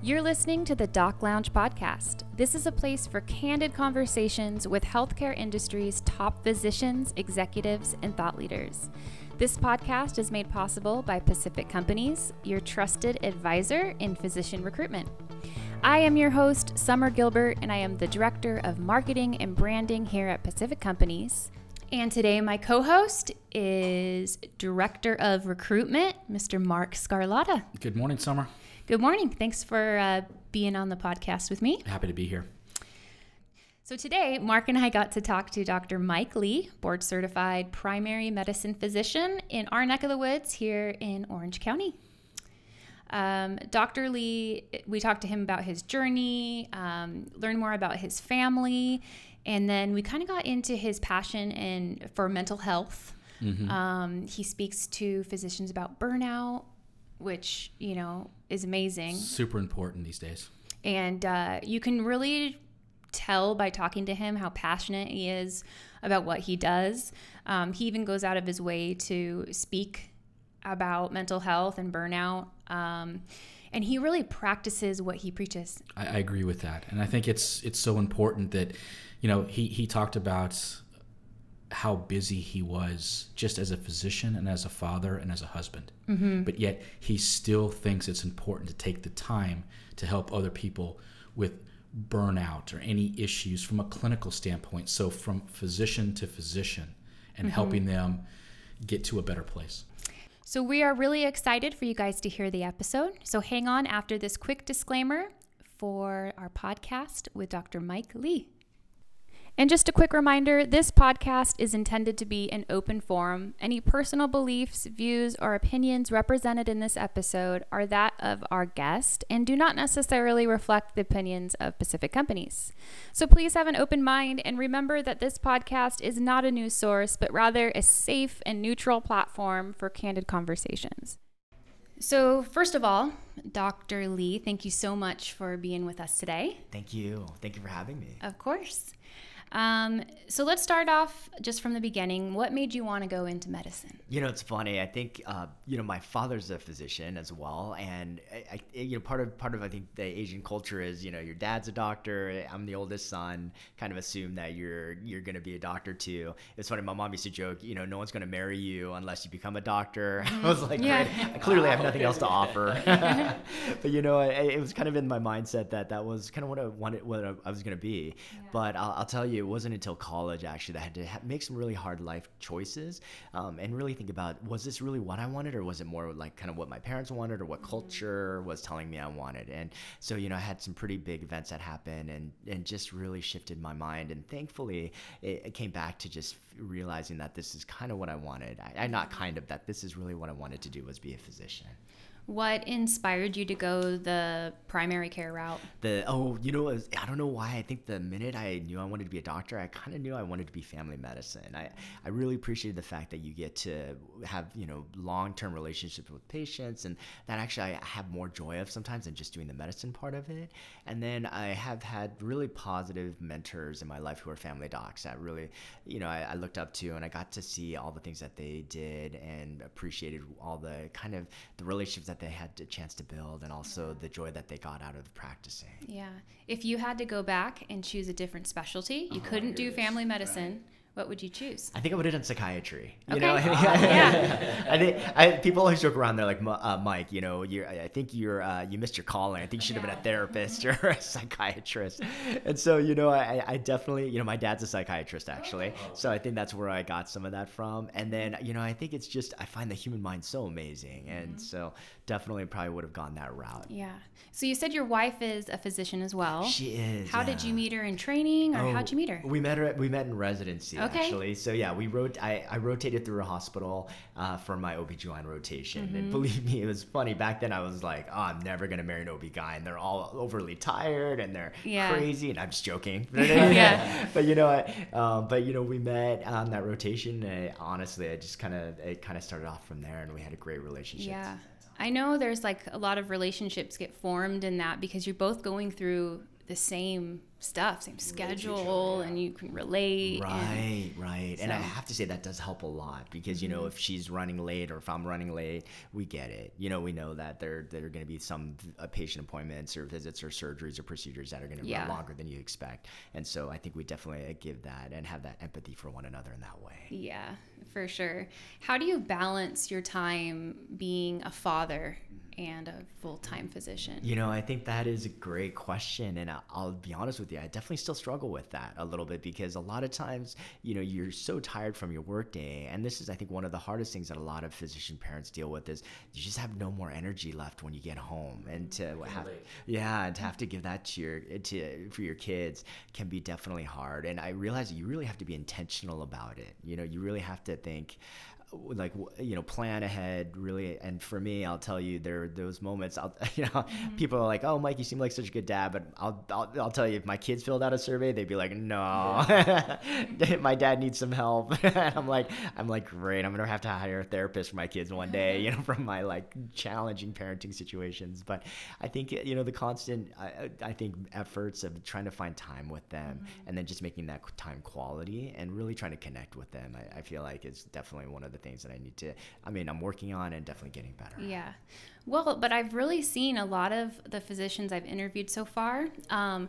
You're listening to the Doc Lounge podcast. This is a place for candid conversations with healthcare industry's top physicians, executives, and thought leaders. This podcast is made possible by Pacific Companies, your trusted advisor in physician recruitment. I am your host, Summer Gilbert, and I am the Director of Marketing and Branding here at Pacific Companies. And today, my co host is Director of Recruitment, Mr. Mark Scarlatta. Good morning, Summer. Good morning. Thanks for uh, being on the podcast with me. Happy to be here. So, today, Mark and I got to talk to Dr. Mike Lee, board certified primary medicine physician in our neck of the woods here in Orange County. Um, Dr. Lee, we talked to him about his journey, um, learned more about his family, and then we kind of got into his passion and for mental health. Mm-hmm. Um, he speaks to physicians about burnout, which you know is amazing. Super important these days. And uh, you can really tell by talking to him how passionate he is about what he does. Um, he even goes out of his way to speak about mental health and burnout. Um, and he really practices what he preaches. I, I, agree with that, and I think it's it's so important that, you know, he he talked about how busy he was just as a physician and as a father and as a husband, mm-hmm. but yet he still thinks it's important to take the time to help other people with burnout or any issues from a clinical standpoint. So from physician to physician, and mm-hmm. helping them get to a better place. So, we are really excited for you guys to hear the episode. So, hang on after this quick disclaimer for our podcast with Dr. Mike Lee. And just a quick reminder this podcast is intended to be an open forum. Any personal beliefs, views, or opinions represented in this episode are that of our guest and do not necessarily reflect the opinions of Pacific companies. So please have an open mind and remember that this podcast is not a news source, but rather a safe and neutral platform for candid conversations. So, first of all, Dr. Lee, thank you so much for being with us today. Thank you. Thank you for having me. Of course. Um, so let's start off just from the beginning. What made you want to go into medicine? You know, it's funny. I think uh, you know my father's a physician as well, and I, I, you know part of part of I think the Asian culture is you know your dad's a doctor. I'm the oldest son. Kind of assume that you're you're going to be a doctor too. It's funny. My mom used to joke, you know, no one's going to marry you unless you become a doctor. I was like, yeah. I clearly have nothing else to offer. but you know, it, it was kind of in my mindset that that was kind of what I wanted, what I was going to be. Yeah. But I'll, I'll tell you it wasn't until college actually that I had to ha- make some really hard life choices um, and really think about was this really what I wanted or was it more like kind of what my parents wanted or what mm-hmm. culture was telling me I wanted. And so you know I had some pretty big events that happened and and just really shifted my mind. And thankfully it, it came back to just realizing that this is kind of what I wanted. I, I not kind of that this is really what I wanted to do was be a physician. What inspired you to go the primary care route? The oh, you know, was, I don't know why. I think the minute I knew I wanted to be a doctor, I kind of knew I wanted to be family medicine. I I really appreciated the fact that you get to have you know long term relationships with patients, and that actually I have more joy of sometimes than just doing the medicine part of it. And then I have had really positive mentors in my life who are family docs that really, you know, I, I looked up to, and I got to see all the things that they did and appreciated all the kind of the relationships that they had a chance to build and also the joy that they got out of practicing. Yeah. If you had to go back and choose a different specialty, you oh, couldn't do family medicine. Right what would you choose? I think I would have done psychiatry. You okay. know, yeah. I think I, people always joke around. They're like, uh, Mike, you know, you I think you're uh, you missed your calling. I think you should have been a therapist or a psychiatrist. And so, you know, I, I definitely, you know, my dad's a psychiatrist actually, so I think that's where I got some of that from. And then, you know, I think it's just I find the human mind so amazing, and mm-hmm. so definitely probably would have gone that route. Yeah. So you said your wife is a physician as well. She is. How yeah. did you meet her in training, or oh, how'd you meet her? We met her. At, We met in residency okay. Actually. So yeah, we wrote. I, I rotated through a hospital uh, for my OB/GYN rotation, mm-hmm. and believe me, it was funny. Back then, I was like, oh, I'm never gonna marry an OB/GYN. They're all overly tired and they're yeah. crazy. And I'm just joking. yeah. But you know, I, um, but you know, we met on that rotation. And honestly, I just kind of it kind of started off from there, and we had a great relationship. Yeah. I know there's like a lot of relationships get formed in that because you're both going through the same stuff, same schedule, and you can relate. and- Right, right. And I have to say that does help a lot because you know if she's running late or if I'm running late, we get it. You know, we know that there there are going to be some uh, patient appointments or visits or surgeries or procedures that are going to Yeah. run longer than you expect. And so I think we definitely uh, give that and have that empathy for one another in that way. Yeah, for sure. How do you balance your time being a father and a full time physician? You know, I think that is a great question, and I- I'll be honest with you, I definitely still struggle with that a little bit because a lot of times, you know, you're so tired from your workday, and this is, I think, one of the hardest things that a lot of physician parents deal with is you just have no more energy left when you get home, and to have, yeah, and to have to give that to your to for your kids can be definitely hard, and I realize you really have to be intentional about it. You know, you really have to think like you know plan ahead really and for me i'll tell you there are those moments i'll you know mm-hmm. people are like oh mike you seem like such a good dad but i'll i'll, I'll tell you if my kids filled out a survey they'd be like no. My dad needs some help. And i'm like i'm like great i'm gonna have to hire a therapist for my kids one day you know from my like challenging parenting situations. But i think you know the constant i, I think efforts of trying to find time with them mm-hmm. and then just making that time quality and really trying to connect with them I, I feel like is definitely one of the things that i need to i mean i'm working on and definitely getting better Yeah. Well, but I've really seen a lot of the physicians I've interviewed so far. Um,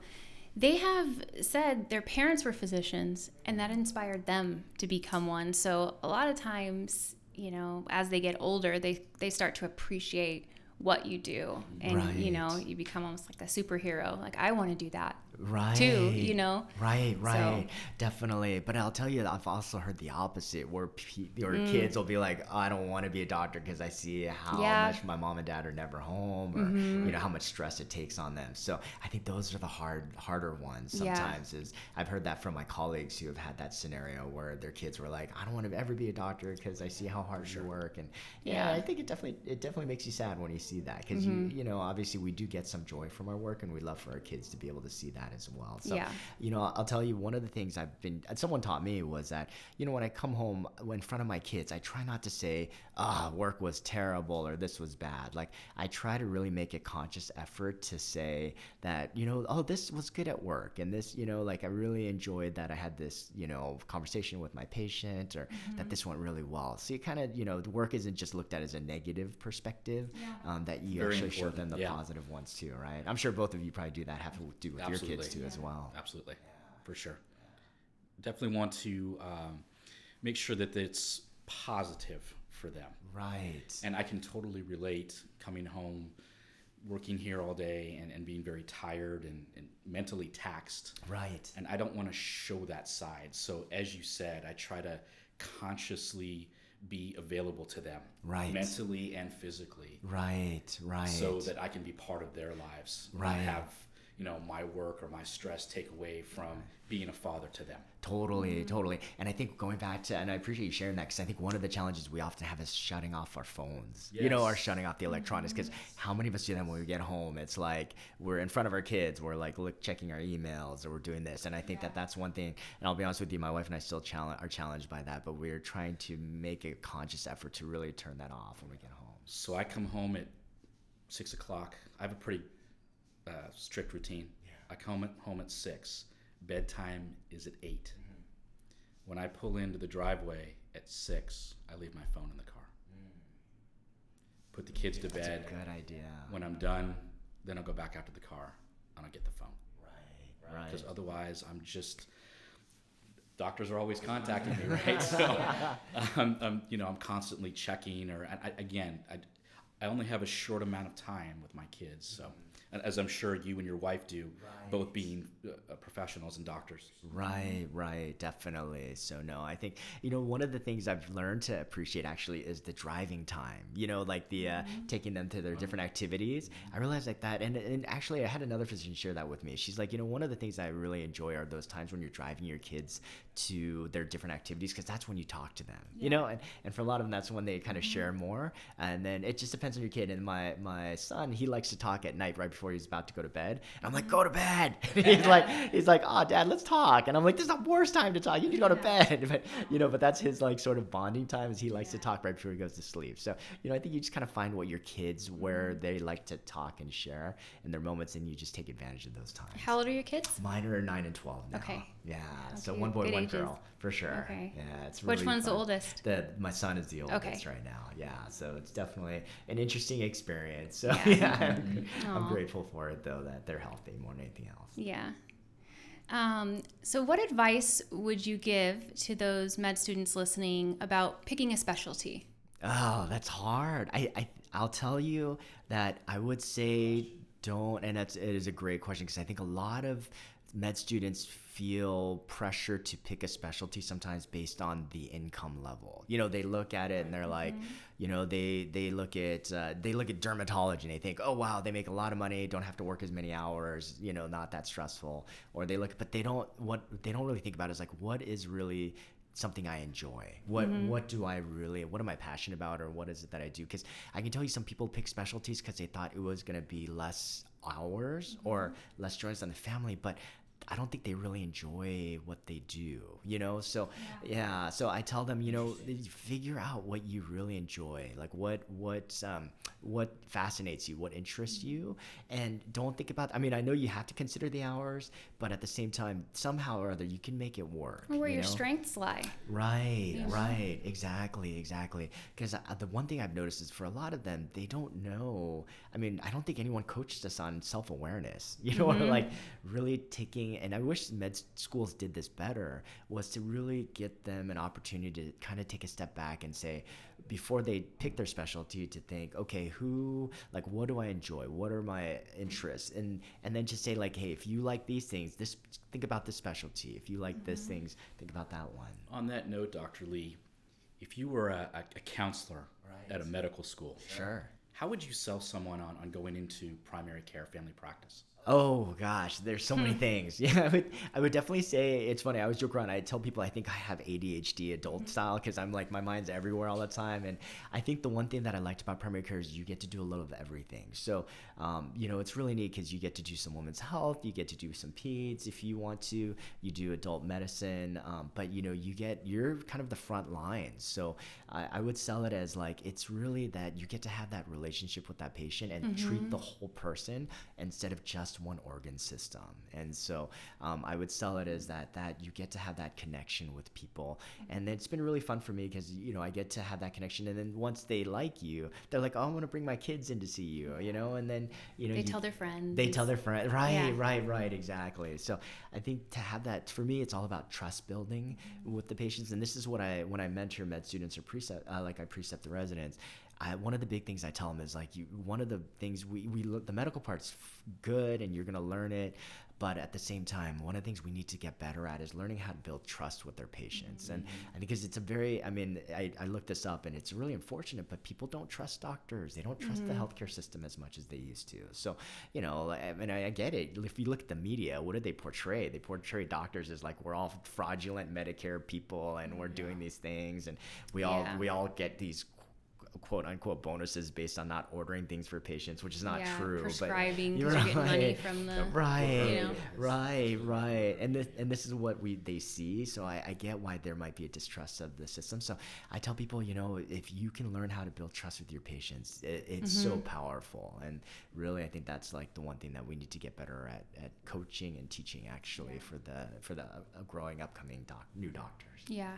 they have said their parents were physicians and that inspired them to become one. So a lot of times, you know, as they get older, they, they start to appreciate what you do. And, you know, you become almost like a superhero. Like, I want to do that right too, you know? right right So- definitely but i'll tell you i've also heard the opposite where pe- or Mm. kids will be like i don't want to be a doctor because i see how Yeah. much my mom and dad are never home or Mm-hmm. you know how much stress it takes on them so i think those are the hard harder ones Yeah. sometimes is i've heard that from my colleagues who have had that scenario where their kids were like i don't want to ever be a doctor because i see how hard you work and yeah, Yeah. Mm-hmm. i think it definitely it definitely makes you sad when you see that because you you know obviously we do get some joy from our work and we love for our kids to be able to see that as well so Yeah. you know i'll tell you one of the things i've been someone taught me was that you know when i come home in front of my kids i try not to say ah work was terrible or this was bad. Like i try to really make a conscious effort to say that you know oh this was good at work and this you know like i really enjoyed that i had this you know conversation with my patient or that this went really well. So you kind of you know the work isn't just looked at as a negative perspective um, that you Very actually show them the yeah. positive ones too right? I'm sure both of you probably do that have to do with your kids Absolutely. too as well. Absolutely, for sure. Definitely want to um, make sure that it's positive for them. right And I can totally relate coming home, working here all day, and, and being very tired and, and mentally taxed. right And I don't want to show that side. So, as you said, I try to consciously be available to them, Right. mentally and physically, Right, right. so that I can be part of their lives. Right. Have you know my work or my stress take away from being a father to them. totally, totally. And I think going back to, and I appreciate you sharing that because I think one of the challenges we often have is shutting off our phones, you know, or shutting off the electronics. Because how many of us do that when we get home? It's like we're in front of our kids, we're like look, checking our emails or we're doing this. And I think that that's one thing. And I'll be honest with you, my wife and I still challenge, are challenged by that, but we're trying to make a conscious effort to really turn that off when we get home. So I come home at six o'clock. I have a pretty uh, strict routine. I come home at six. Bedtime is at 8 When I pull into the driveway at six, I leave my phone in the car. Put the kids to That's bed. a good idea. When I'm done, then I'll go back out to the car and I'll get the phone. Right, right. Because otherwise, I'm just. Doctors are always contacting me, right? So, um, um, you know, I'm constantly checking, or I, I- again, I, I only have a short amount of time with my kids. So, and as I'm sure you and your wife do, both being uh, professionals and doctors. Right, right, definitely. So no, I think you know one of the things I've learned to appreciate actually is the driving time. You know, like the uh, taking them to their different activities. I realized like that, and and actually I had another physician share that with me. She's like, you know, one of the things I really enjoy are those times when you're driving your kids to their different activities because that's when you talk to them. You know, and and for a lot of them that's when they kind of share more. And then it just depends depends on your kid. And my my son, he likes to talk at night right before he's about to go to bed. And I'm like, mm. go to bed. he's like, he's like, oh, dad, let's talk. And I'm like, this is the worst time to talk. You need to go to bed. But you know, but that's his like sort of bonding time. Is he likes to talk right before he goes to sleep. So you know, I think you just kind of find what your kids where mm-hmm. they like to talk and share in their moments, and you just take advantage of those times. How old are your kids? Mine are nine and twelve now. Okay. Yeah. So one boy, good one ages. girl, for sure. Okay. Yeah, it's Which really one's the oldest? The my son is the oldest Okay. right now. Yeah. So it's definitely an interesting experience. So Yeah. yeah, I'm, mm-hmm. I'm Aw. Grateful for it though that they're healthy more than anything else. Yeah. Um, so, what advice would you give to those med students listening about picking a specialty? Oh, that's hard. I, I I'll tell you that I would say don't, and that's it is a great question because I think a lot of med students feel pressure to pick a specialty sometimes based on the income level. You know, they look at it and they're like, mm-hmm. you know, they they look at uh, they look at dermatology and they think, oh wow, they make a lot of money, don't have to work as many hours, you know, not that stressful. Or they look, but they don't what they don't really think about is like what is really something I enjoy. What mm-hmm. what do I really what am I passionate about or what is it that I do? Because I can tell you some people pick specialties because they thought it was gonna be less hours or mm-hmm. less joints on the family, but I don't think they really enjoy what they do, you know? So yeah, so I tell them, you know, figure out what you really enjoy. Like what what um what fascinates you, what interests you, and don't think about I mean, I know you have to consider the hours, but at the same time, somehow or other you can make it work. Where you your know? strengths lie? Right, right, exactly, exactly. Because uh, the one thing I've noticed is for a lot of them, they don't know. I mean, I don't think anyone coached us on self awareness, you know, or like really taking, and I wish med schools did this better, was to really get them an opportunity to kind of take a step back and say, before they pick their specialty, to think, okay, who, like, what do I enjoy? What are my interests? And and then just say, like, hey, if you like these things, this think about this specialty. If you like this mm-hmm. things, think about that one. On that note, Dr. Lee, if you were a, a, a counselor at a medical school, Sure. how would you sell someone on, on going into primary care family practice? Oh gosh, there's so many things. Yeah, I would, I would definitely say it's funny. I was joke around. I tell people I think I have ADHD adult style because I'm like my mind's everywhere all the time. And I think the one thing that I liked about primary care is you get to do a little of everything. So, um, you know, it's really neat because you get to do some women's health, you get to do some peds if you want to. You do adult medicine, um, but you know, you get you're kind of the front lines. So I, I would sell it as like it's really that you get to have that relationship with that patient and treat the whole person instead of just one organ system. And so um, I would sell it as that that you get to have that connection with people, and it's been really fun for me because you know I get to have that connection, and then once they like you, they're like, oh, I want to bring my kids in to see you, you know, and then you know They you- tell their friends. they tell their friend, right, Yeah. right, right, exactly. So I think to have that for me, it's all about trust building with the patients, and this is what I when I mentor med students or precept, uh, like I precept the residents. I, one of the big things I tell them is like you. One of the things we we look the medical part's good, and you're gonna learn it. But at the same time, one of the things we need to get better at is learning how to build trust with their patients. And mm-hmm. I think because it's a very, I mean, I, I looked this up and it's really unfortunate, but people don't trust doctors. They don't trust the mm-hmm. healthcare system as much as they used to. So, you know, I mean, I, I get it. If you look at the media, what do they portray? They portray doctors as like we're all fraudulent Medicare people and we're doing these things and we all we all get these quote unquote bonuses based on not ordering things for patients, which is not Yeah, true. prescribing but 'cause you're getting money from the- right, you know. right, right. And this and this is what we they see. So I, I get why there might be a distrust of the system. So I tell people, you know, if you can learn how to build trust with your patients, it, it's so Mm-hmm. powerful. And really, I think that's like the one thing that we need to get better at at coaching and teaching actually for the for the uh, growing upcoming doc, new doctors. Yeah.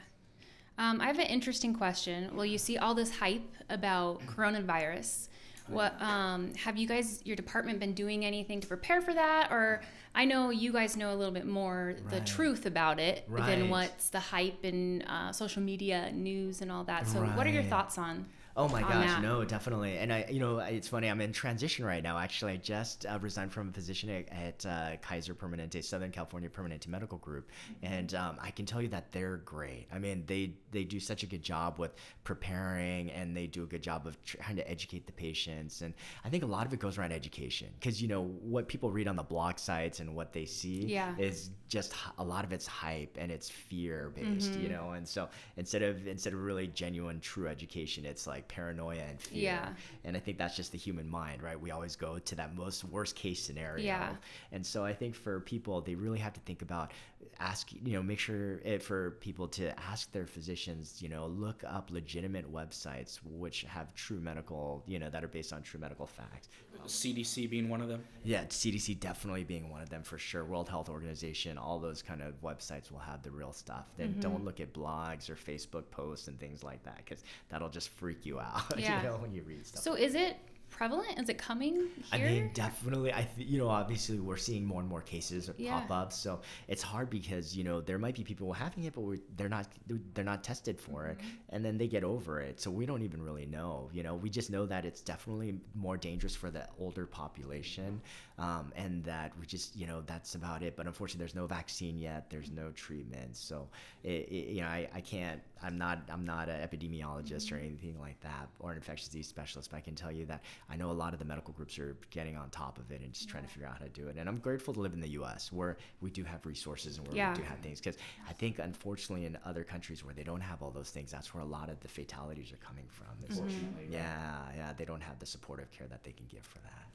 Um, I have an interesting question. Well, you see all this hype about coronavirus. What um, have you guys, your department, been doing anything to prepare for that? Or I know you guys know a little bit more the Right. truth about it Right. than what's the hype and uh, social media news and all that. So, what are your thoughts on? Oh my gosh, that? no, definitely. And I, you know, it's funny. I'm in transition right now. Actually, I just uh, resigned from a position at, at uh, Kaiser Permanente, Southern California Permanente Medical Group, and um, I can tell you that they're great. I mean, they they do such a good job with preparing, and they do a good job of trying to educate the patients. And I think a lot of it goes around education, because you know what people read on the blog sites and what they see Yeah. is just a lot of it's hype and it's fear based, Mm-hmm. you know. And so instead of instead of really genuine, true education, it's like paranoia and fear. Yeah. And I think that's just the human mind, right? We always go to that most worst case scenario. Yeah. And so I think for people, they really have to think about ask, you know, make sure it, for people to ask their physicians, you know, look up legitimate websites which have true medical, you know, that are based on true medical facts. CDC being one of them. Yeah, CDC definitely being one of them for sure. World Health Organization, all those kind of websites will have the real stuff. Then mm-hmm. don't look at blogs or Facebook posts and things like that because that'll just freak you out. Yeah. you know, when you read stuff. So is it prevalent? Is it coming here? I mean, definitely. I, th- you know, obviously we're seeing more and more cases Yeah. pop up, so it's hard because you know there might be people having it, but they're not they're not tested for it, mm-hmm. and then they get over it. So we don't even really know. You know, we just know that it's definitely more dangerous for the older population, um, and that we just you know that's about it. But unfortunately, there's no vaccine yet. There's no treatment, so it, it, you know I, I can't. I'm not I'm not an epidemiologist or anything like that or an infectious disease specialist, but I can tell you that I know a lot of the medical groups are getting on top of it and just trying to figure out how to do it. And I'm grateful to live in the U.S. where we do have resources and where Yeah. we do have things. Because I think, unfortunately, in other countries where they don't have all those things, that's where a lot of the fatalities are coming from. Right. Yeah, yeah, they don't have the supportive care that they can give for that.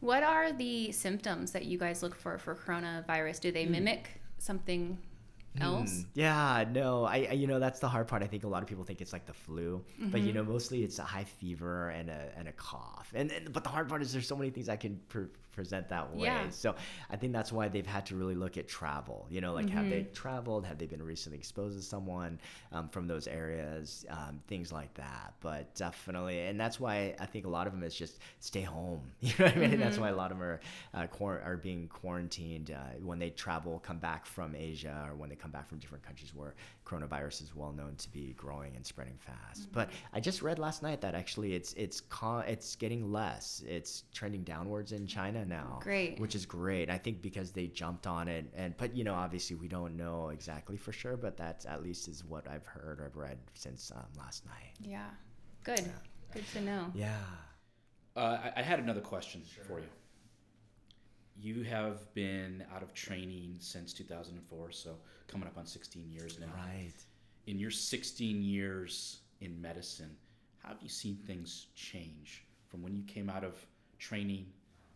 What are the symptoms that you guys look for for coronavirus? Do they mimic something else? Mm, yeah, no, I, I, you know, that's the hard part. I think a lot of people think it's like the flu, but you know, mostly it's a high fever and a, and a cough. And, and but the hard part is there's so many things I can pre- present that way. Yeah. So I think that's why they've had to really look at travel. You know, like have they traveled? Have they been recently exposed to someone um, from those areas? Um, things like that. But definitely, and that's why I think a lot of them is just stay home. You know what I mean? And that's why a lot of them are uh, quar- are being quarantined uh, when they travel, come back from Asia, or when they come back from different countries where coronavirus is well known to be growing and spreading fast. But I just read last night that actually it's it's con- it's getting less. It's trending downwards in China now. Great. Which is great. I think because they jumped on it and but you know obviously we don't know exactly for sure, but that's at least is what I've heard or I've read since um, last night. Yeah. Good. Good to know. Yeah. Uh, I, I had another question for you. You have been out of training since 2004, so coming up on 16 years now. Right. In your 16 years in medicine, how have you seen things change from when you came out of training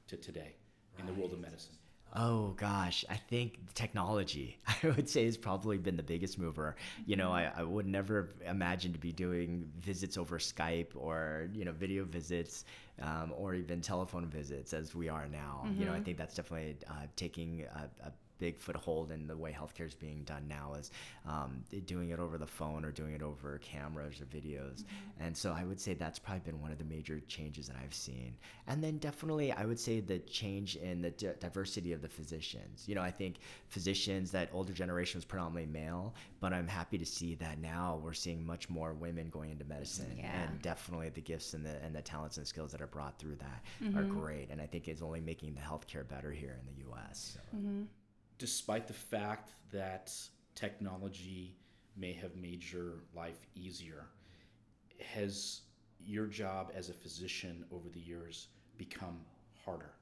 to today in the world of medicine? Oh gosh, I think technology I would say has probably been the biggest mover. You know, I, I would never imagine to be doing visits over Skype or you know video visits um, or even telephone visits as we are now. You know, I think that's definitely uh, taking a, a big foothold in the way healthcare is being done now is um, doing it over the phone or doing it over cameras or videos. Mm-hmm. And so I would say that's probably been one of the major changes that I've seen. And then definitely I would say the change in the di- diversity of the physicians. You know, I think physicians that older generation was predominantly male, but I'm happy to see that now we're seeing much more women going into medicine. Yeah. And definitely the gifts and the and the talents and skills that are brought through that are mm-hmm. great. And I think it's only making the healthcare better here in the US. So. Mm-hmm. Despite the fact that technology may have made your life easier, has your job as a physician over the years become harder?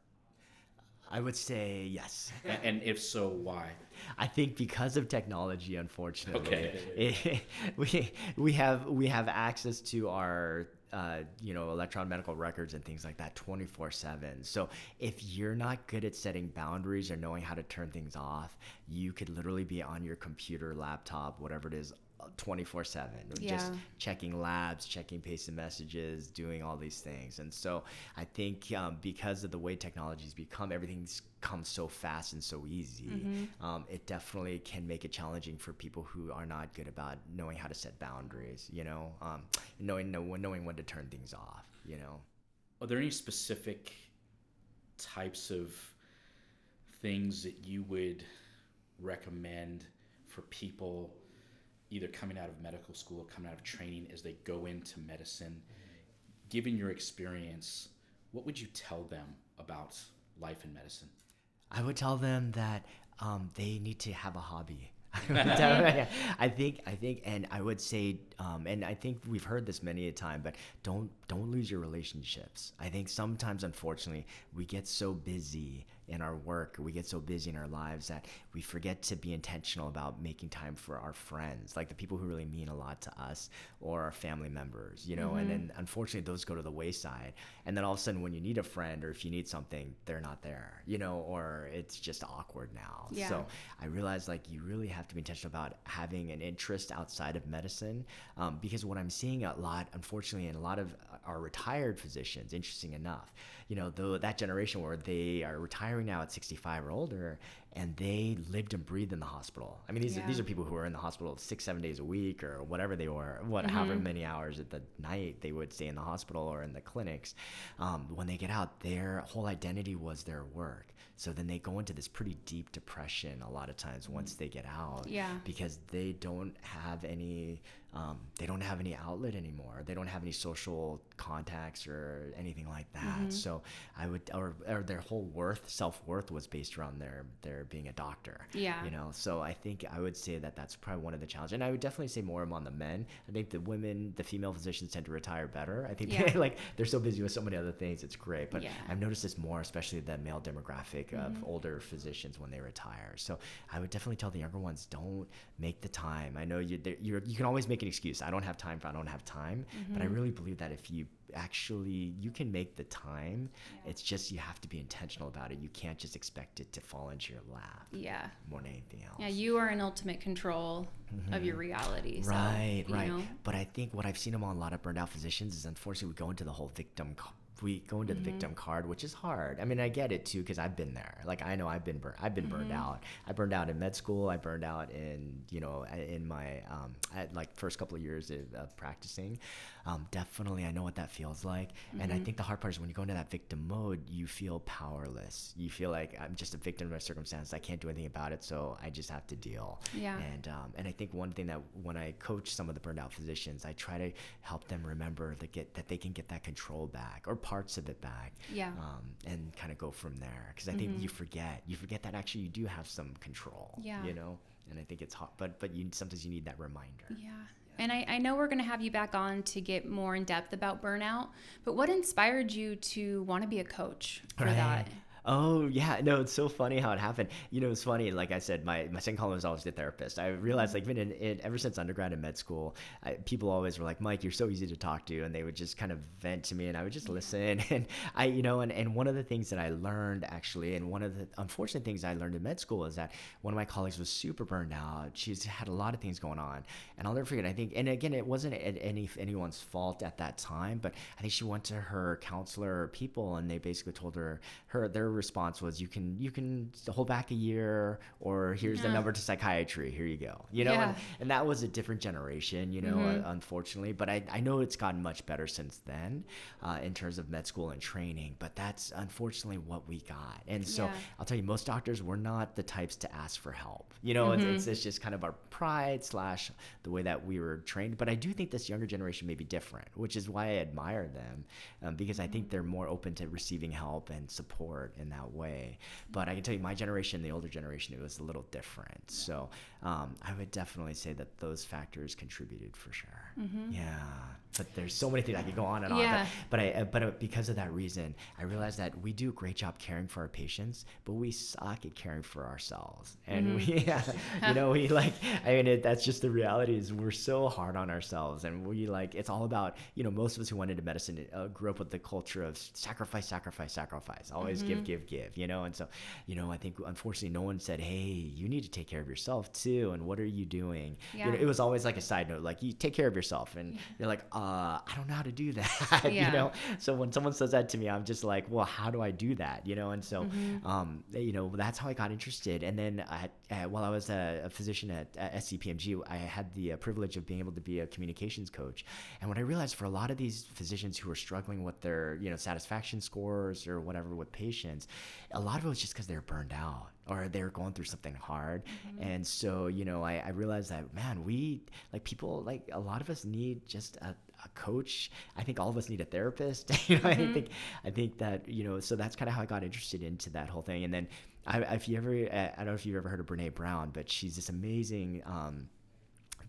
I would say yes. And if so, why? I think because of technology, unfortunately, Okay. it- we we have we have access to our uh, you know electronic medical records and things like that 24 7 so if you're not good at setting boundaries or knowing how to turn things off you could literally be on your computer laptop whatever it is 24 7 just checking labs, checking patient messages, doing all these things. And so I think um, because of the way technology's become, everything's come so fast and so easy. Um, it definitely can make it challenging for people who are not good about knowing how to set boundaries. You know, um, knowing know, knowing when to turn things off. You know. Are there any specific types of things that you would recommend for people either coming out of medical school or coming out of training as they go into medicine? Given your experience, what would you tell them about life in medicine? I would tell them that um, they need to have a hobby. I think I think, and I would say um, and I think we've heard this many a time, but don't don't lose your relationships. I think sometimes, unfortunately, we get so busy in our work, we get so busy in our lives that we forget to be intentional about making time for our friends, like the people who really mean a lot to us or our family members, you know. Mm-hmm. And then unfortunately, those go to the wayside. And then all of a sudden, when you need a friend or if you need something, they're not there, you know, or it's just awkward now. Yeah. So I realized like you really have to be intentional about having an interest outside of medicine um, because what I'm seeing a lot, unfortunately, in a lot of our retired physicians, interesting enough, you know, though that generation where they are retiring now at 65 or older and they lived and breathed in the hospital. I mean, these, yeah. are, these are people who are in the hospital six, seven days a week or whatever they were, what, mm-hmm. however many hours at the night they would stay in the hospital or in the clinics. Um, when they get out, their whole identity was their work. So then they go into this pretty deep depression a lot of times once they get out. Yeah. Because they don't have any um, they don't have any outlet anymore. They don't have any social contacts or anything like that. Mm-hmm. So I would, or, or their whole worth, self worth, was based around their their being a doctor. Yeah. You know, so I think I would say that that's probably one of the challenges, and I would definitely say more among the men. I think the women, the female physicians tend to retire better. I think yeah. they, like they're so busy with so many other things. It's great, but yeah. I've noticed this more, especially the male demographic mm-hmm. of older physicians when they retire. So I would definitely tell the younger ones, don't make the time. I know you you you can always make an excuse. I don't have time for I don't have time. Mm-hmm. But I mm-hmm. really believe that if you actually you can make the time, yeah. it's just you have to be intentional about it. You can't just expect it to fall into your lap. Yeah. More than anything else. Yeah, you are in ultimate control mm-hmm. of your reality. So, right, right. Know? But I think what I've seen among a lot of burned out physicians is unfortunately we go into the whole victim we go into mm-hmm. the victim card, which is hard. I mean, I get it too because I've been there. Like I know I've been burned. I've been mm-hmm. burned out. I burned out in med school. I burned out in you know in my um, at like first couple of years of, of practicing. Um, definitely, I know what that feels like. Mm-hmm. And I mm-hmm. think the hard part is when you go into that victim mode, you feel powerless. You feel like I'm just a victim of my circumstance. I can't do anything about it, so I just have to deal. Yeah. And um, and I think one thing that when I coach some of the burned out physicians, I try to help them remember that get that they can get that control back or parts of it back. Yeah. Um, and kind of go from there because I think mm-hmm. you forget you forget that actually you do have some control. Yeah. You know. And I think it's hot but but you sometimes you need that reminder. Yeah. And I, I know we're going to have you back on to get more in depth about burnout, but what inspired you to want to be a coach for right. that? Oh yeah, no, it's so funny how it happened. You know, it's funny. Like I said, my my second column was always the therapist. I realized, like, mm-hmm. even in, in ever since undergrad and med school, I, people always were like, "Mike, you're so easy to talk to," and they would just kind of vent to me, and I would just mm-hmm. listen. And I, you know, and and one of the things that I learned actually, and one of the unfortunate things I learned in med school is that one of my colleagues was super burned out. She's had a lot of things going on, and I'll never forget. I think, and again, it wasn't any anyone's fault at that time, but I think she went to her counselor or people, and they basically told her her their response was you can you can hold back a year or here's yeah. the number to psychiatry here you go you know yeah. and, and, that was a different generation you know mm-hmm. uh, unfortunately but I, I know it's gotten much better since then uh, in terms of med school and training but that's unfortunately what we got and so yeah. i'll tell you most doctors were not the types to ask for help you know mm-hmm. it's, it's, just kind of our pride slash the way that we were trained but i do think this younger generation may be different which is why i admire them um, because i think they're more open to receiving help and support in that way. But I can tell you, my generation, the older generation, it was a little different. So um, I would definitely say that those factors contributed for sure. Mm-hmm. Yeah but there's so many things I could go on and yeah. on. But, but I uh, but uh, because of that reason, I realized that we do a great job caring for our patients, but we suck at caring for ourselves. And mm-hmm. we, yeah, you know, we like. I mean, it, that's just the reality. Is we're so hard on ourselves, and we like. It's all about you know. Most of us who went into medicine uh, grew up with the culture of sacrifice, sacrifice, sacrifice. Always mm-hmm. give, give, give. You know, and so you know, I think unfortunately, no one said, "Hey, you need to take care of yourself too." And what are you doing? Yeah. You know, it was always like a side note, like you take care of yourself, and you're like, uh, I don't know how to do that. Yeah. you know, so when someone says that to me, I'm just like, well, how do I do that? You know, and so, mm-hmm. um, you know, that's how I got interested. And then I, uh, while I was a, a physician at, at, SCPMG, I had the uh, privilege of being able to be a communications coach. And what I realized for a lot of these physicians who are struggling with their, you know, satisfaction scores or whatever with patients, a lot of it was just because they're burned out or they're going through something hard. Mm-hmm. And so, you know, I, I realized that, man, we, like people, like a lot of us need just a, a coach. I think all of us need a therapist. you know, mm-hmm. I think, I think that, you know, so that's kind of how I got interested into that whole thing. And then I, if you ever, I don't know if you've ever heard of Brene Brown, but she's this amazing, um,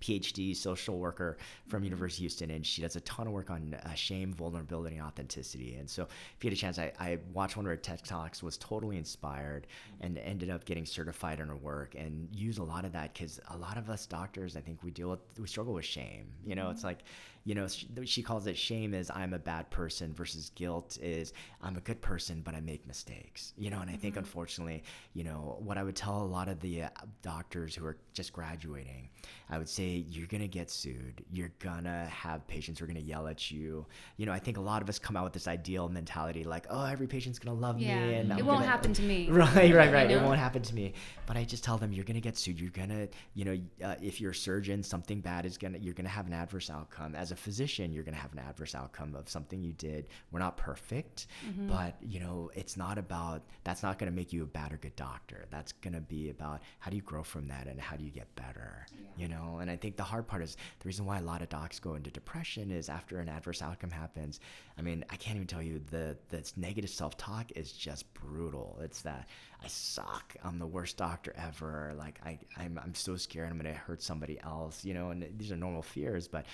PhD social worker from University of Houston, and she does a ton of work on uh, shame, vulnerability, and authenticity. And so, if you had a chance, I, I watched one of her TED talks, was totally inspired, and ended up getting certified in her work, and use a lot of that because a lot of us doctors, I think we deal with, we struggle with shame. You know, mm-hmm. it's like you know, she, she calls it shame is I'm a bad person versus guilt is I'm a good person, but I make mistakes, you know, and I think mm-hmm. unfortunately, you know, what I would tell a lot of the uh, doctors who are just graduating, I would say you're to get sued. You're to have patients who are to yell at you. You know, I think a lot of us come out with this ideal mentality like, oh, every patient's to love yeah. me. And it I'm won't gonna... happen to me. Right, right, right. It won't happen to me. But I just tell them you're to get sued. You're to, you know, uh, if you're a surgeon, something bad is to, you're to have an adverse outcome. As a physician, you're going to have an adverse outcome of something you did. We're not perfect, mm-hmm. but you know, it's not about that's not going to make you a bad or good doctor. That's going to be about how do you grow from that and how do you get better. Yeah. You know, and I think the hard part is the reason why a lot of docs go into depression is after an adverse outcome happens. I mean, I can't even tell you the the negative self talk is just brutal. It's that I suck. I'm the worst doctor ever. Like I, I'm, I'm so scared I'm gonna hurt somebody else. You know, and these are normal fears, but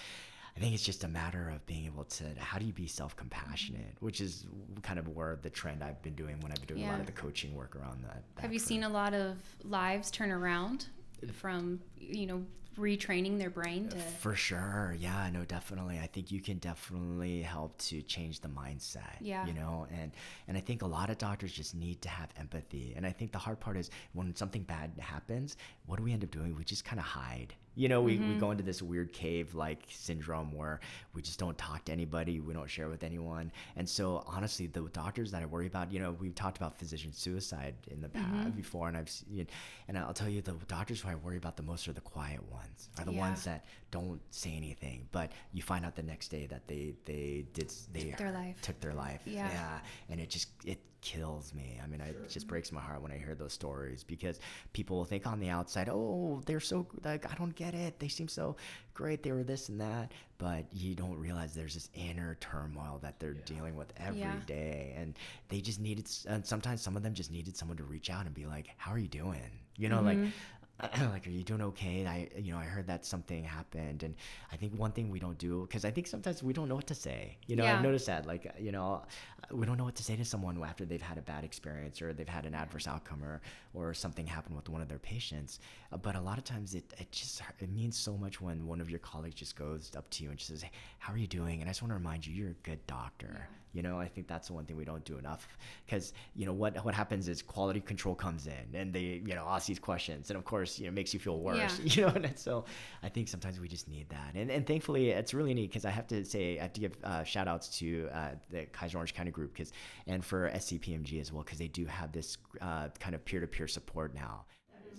I think it's just a matter of being able to how do you be self compassionate, mm-hmm. which is kind of where the trend I've been doing when I've been doing yeah. a lot of the coaching work around that. that Have you seen a lot of lives turn around from you know retraining their brain to for sure. Yeah no definitely. I think you can definitely help to change the mindset yeah. you know and and i think a lot of doctors just need to have empathy. And i think the hard part is when something bad happens what do we end up doing? We just kind of hide you know, we, mm-hmm. we go into this weird cave like syndrome where we just don't talk to anybody, we don't share with anyone. And so, honestly, the doctors that I worry about, you know, we've talked about physician suicide in the past mm-hmm. before, and I've seen, and I'll tell you, the doctors who I worry about the most are the quiet ones, are the yeah. ones that don't say anything, but you find out the next day that they they did they took their life, took their life, yeah, yeah and it just it kills me. I mean, sure. it just breaks my heart when I hear those stories because people will think on the outside, oh, they're so like I don't get it. They seem so great. They were this and that, but you don't realize there's this inner turmoil that they're yeah. dealing with every yeah. day, and they just needed. And sometimes some of them just needed someone to reach out and be like, "How are you doing?" You know, mm-hmm. like like are you doing okay? I you know i heard that something happened and i think one thing we don't do because i think sometimes we don't know what to say. You know yeah. i've noticed that like you know we don't know what to say to someone after they've had a bad experience or they've had an adverse outcome or or something happened with one of their patients. Uh, but a lot of times it, it just it means so much when one of your colleagues just goes up to you and just says hey, how are you doing? And i just want to remind you you're a good doctor. Yeah you know, I think that's the one thing we don't do enough because you know what what happens is quality control comes in and they you know ask these questions and of course you know makes you feel worse. Yeah. You know, and so I think sometimes we just need that. And and thankfully it's really neat because I have to say I have to give uh, shout outs to uh, the Kaiser Orange County group because and for SCPMG as well because they do have this uh, kind of peer to peer support now.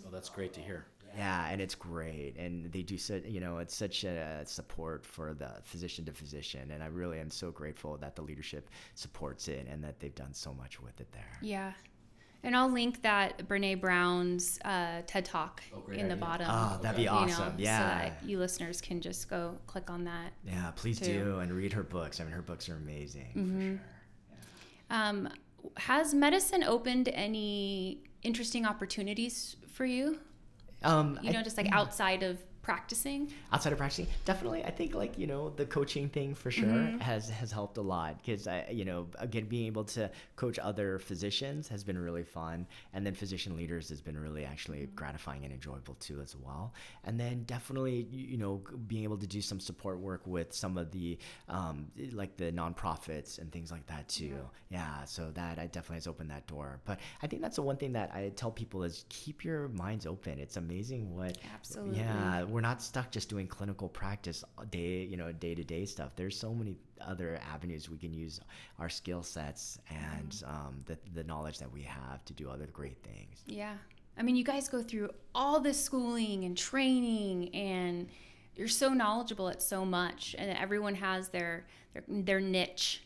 Oh, that's great to hear. Yeah, and it's great, and they do such you know it's such a support for the physician to physician, and I really am so grateful that the leadership supports it and that they've done so much with it there. Yeah, and I'll link that Brene Brown's uh, TED Talk oh, in the bottom. Oh, that'd be awesome. You know, yeah. So that you listeners can just go click on that. Yeah, please too. do and read her books. I mean, her books are amazing mm-hmm. for sure. Yeah. Um, has medicine opened any interesting opportunities for you? Um, you know, I, just like outside of practicing outside of practicing definitely i think like you know the coaching thing for sure mm-hmm. has has helped a lot because i you know again being able to coach other physicians has been really fun and then physician leaders has been really actually mm-hmm. gratifying and enjoyable too as well and then definitely you know being able to do some support work with some of the um, like the nonprofits and things like that too yeah. yeah so that i definitely has opened that door but i think that's the one thing that i tell people is keep your minds open it's amazing what absolutely yeah we're not stuck just doing clinical practice day, you know, day to day stuff. There's so many other avenues we can use our skill sets and mm-hmm. um, the, the knowledge that we have to do other great things. Yeah. I mean, you guys go through all this schooling and training and you're so knowledgeable at so much and everyone has their their, their niche,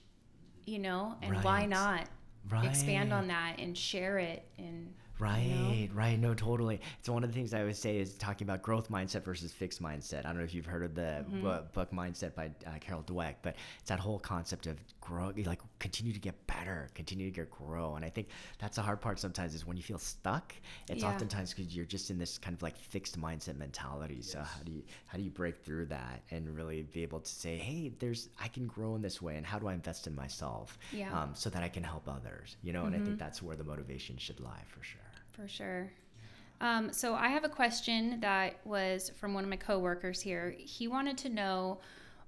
you know, and right. why not right. expand on that and share it and Right, right. No, totally. So one of the things I always say is talking about growth mindset versus fixed mindset. I don't know if you've heard of the Mm-hmm. book Mindset by uh, Carol Dweck, but it's that whole concept of grow, like continue to get better, continue to get grow. And I think that's the hard part sometimes is when you feel stuck. It's Yeah. oftentimes because you're just in this kind of like fixed mindset mentality. So how do you how do you break through that and really be able to say, hey, there's I can grow in this way, and how do I invest in myself, Yeah. Mm-hmm. um, so that I can help others. You know, and I think that's where the motivation should lie for sure. For sure. Um, so I have a question that was from one of my coworkers here. He wanted to know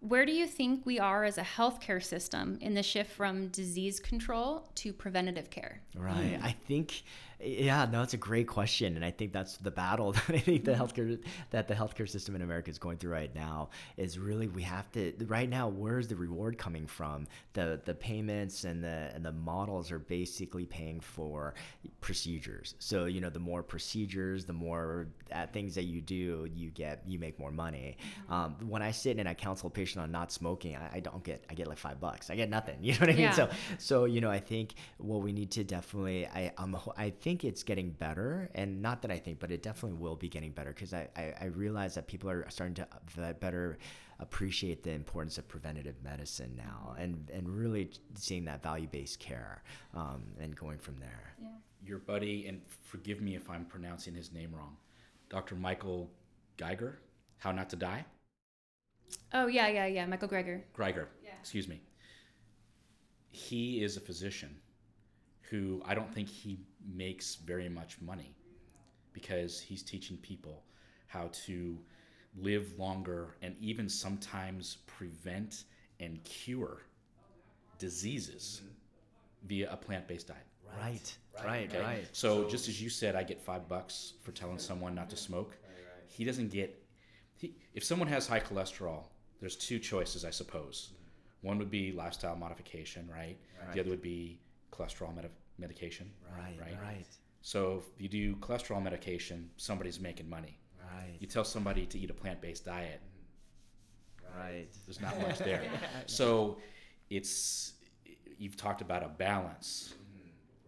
where do you think we are as a healthcare system in the shift from disease control to preventative care? Right. I think, yeah, no, it's a great question, and I think that's the battle that I think the healthcare that the healthcare system in America is going through right now. Is really we have to right now. Where's the reward coming from? The the payments and the and the models are basically paying for procedures. So you know, the more procedures, the more uh, things that you do, you get you make more money. Um, when I sit and I counsel a patient on not smoking, I, I don't get I get like five bucks. I get nothing. You know what I mean? Yeah. So so you know i think what we need to definitely i um, i think it's getting better and not that i think but it definitely will be getting better because I, I i realize that people are starting to uh, better appreciate the importance of preventative medicine now and and really seeing that value-based care um, and going from there Yeah. Your buddy, and forgive me if I'm pronouncing his name wrong, Dr. Michael Geiger, How Not to Die? Oh yeah, yeah, yeah. Michael Greger. Greiger, Yeah. excuse me. He is a physician who I don't think he makes very much money because he's teaching people how to live longer and even sometimes prevent and cure diseases via a plant-based diet. right right Okay? right So, just as you said, I get five bucks for telling someone not to smoke. He doesn't get. He, if someone has high cholesterol, there's two choices, I suppose. Mm-hmm. One would be lifestyle modification, right? The other would be cholesterol med- medication. right right. right So if you do cholesterol medication, somebody's making money. right You tell somebody to eat a plant-based diet, right there's not much there. So it's you've talked about a balance.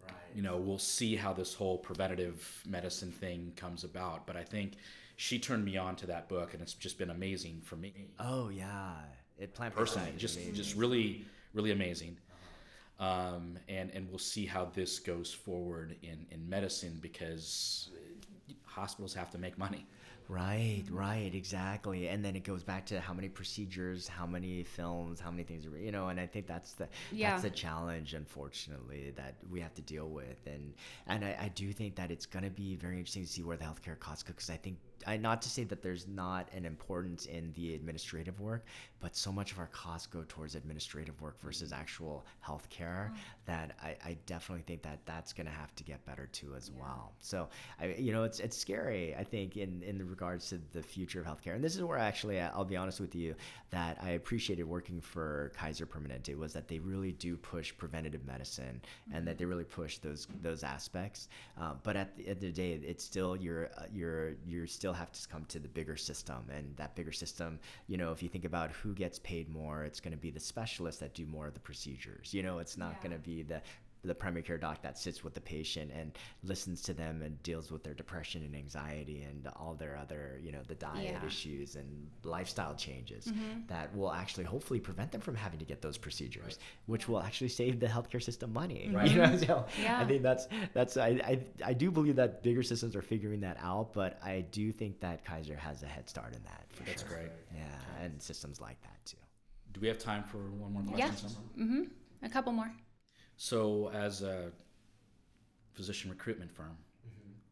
right you know, we'll see how this whole preventative medicine thing comes about. But I think she turned me on to that book, and it's just been amazing for me oh yeah it plant personally. Just, just really, really amazing. Um, and and we'll see how this goes forward in in medicine because hospitals have to make money. Right, right, exactly. And then it goes back to how many procedures, how many films, how many things, are- you know, and I think that's the Yeah. that's the challenge unfortunately that we have to deal with. And and I, I do think that it's gonna be very interesting to see where the healthcare costs go because I think I not to say that there's not an importance in the administrative work, but so much of our costs go towards administrative work versus actual healthcare that I, I definitely think that that's gonna have to get better too as well. So I, you know, it's it's scary. I think in in regards to the future of healthcare, and this is where actually I'll be honest with you that I appreciated working for Kaiser Permanente was that they really do push preventative medicine and that they really push those those aspects. Um, but at the end of the day, it's still you're uh, you're you still have to come to the bigger system, and that bigger system, you know, if you think about who gets paid more, it's going to be the specialists that do more of the procedures. You know, it's not Yeah. going to be the the primary care doc that sits with the patient and listens to them and deals with their depression and anxiety and all their other, you know, the diet Yeah. issues and lifestyle changes that will actually hopefully prevent them from having to get those procedures, which will actually save the healthcare system money. You know, so Yeah. I think that's that's I, I I do believe that bigger systems are figuring that out, but I do think that Kaiser has a head start in that. For That's sure. great. Yeah, and systems like that too. Do we have time for one more question? Summer? Mm-hmm. A couple more. So, as a physician recruitment firm,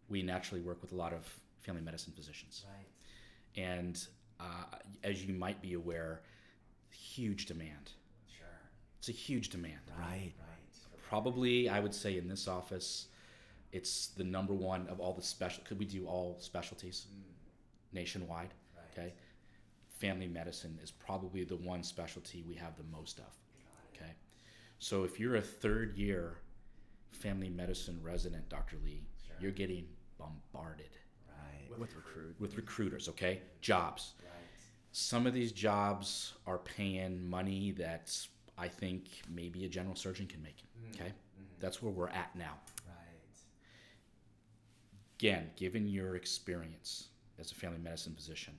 we naturally work with a lot of family medicine physicians. Right. And uh, as you might be aware, huge demand. Sure. It's a huge demand. Right. Right. Probably, I would say in this office, it's the number one of all the special. Could we do all specialties nationwide? Right. Okay. Family medicine is probably the one specialty we have the most of. Okay. So if you're a third year family medicine resident, Dr. Lee, you're getting bombarded Right. With recruit. with recruiters, okay? Jobs. Right. Some of these jobs are paying money that I think maybe a general surgeon can make, mm-hmm. okay? Mm-hmm. That's where we're at now. Right. again, given your experience as a family medicine physician,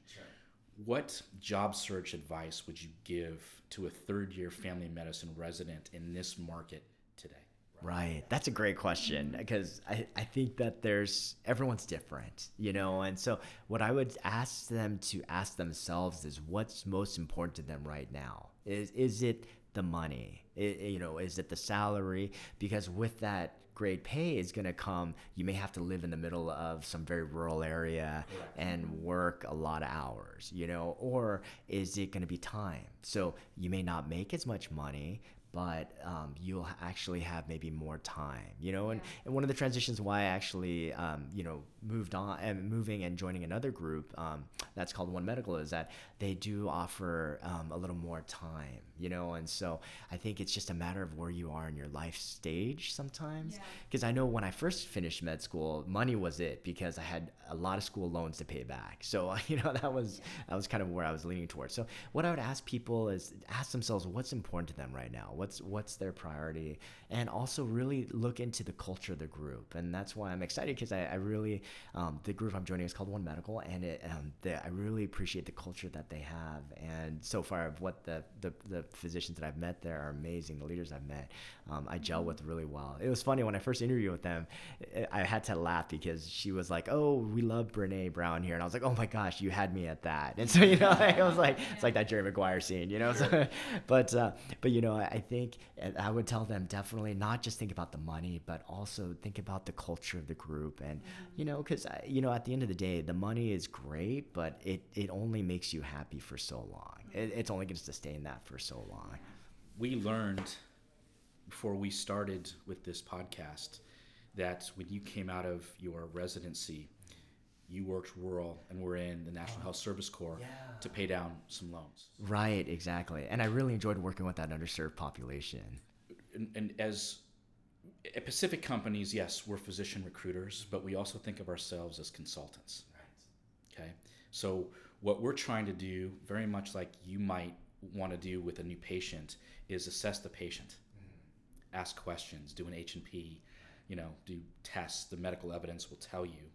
what job search advice would you give to a third year family medicine resident in this market today? Right. That's a great question because I, I think that there's everyone's different, you know, and so what I would ask them to ask themselves is what's most important to them right now? Is is it the money? It, you know, is it the salary? Because with that great pay is going to come, you may have to live in the middle of some very rural area and work a lot of hours, you know, or is it going to be time? So you may not make as much money, but um, you'll actually have maybe more time, you know. And, and one of the transitions why I actually, um, you know, moved on and moving and joining another group um, that's called One Medical is that they do offer um, a little more time, you know. And so I think it's just a matter of where you are in your life stage sometimes. Because I know when I first finished med school, money was it because I had a lot of school loans to pay back. So you know that was that was kind of where I was leaning towards. So what I would ask people is ask themselves what's important to them right now what's what's their priority? And also really look into the culture of the group. And that's why i'm excited because I, I, really um, the group i'm joining is called one medical and it um, the, i really appreciate the culture that they have. And so far what the, the, the physicians that i've met there are amazing. The leaders i've met um, i gel with really well. It was funny when i first interviewed with them i had to laugh because she was like oh we love brene brown here. And i was like oh my gosh you had me at that. And so you know i was like it's like that jerry maguire scene you know? So, but uh, but you know I, think I would tell them definitely not just think about the money, but also think about the culture of the group. And, you know, because, you know, at the end of the day, the money is great, but it, it only makes you happy for so long. It, it's only going to sustain that for so long. We learned before we started with this podcast that when you came out of your residency, you worked rural and were in the National Health Service Corps yeah. to pay down some loans. Right, exactly. And I really enjoyed working with that underserved population. And, and as at Pacific companies, yes, we're physician recruiters, but we also think of ourselves as consultants. Right. Okay. So what we're trying to do, very much like you might want to do with a new patient, is assess the patient, mm. ask questions, do an H and P, you know, do tests. The medical evidence will tell you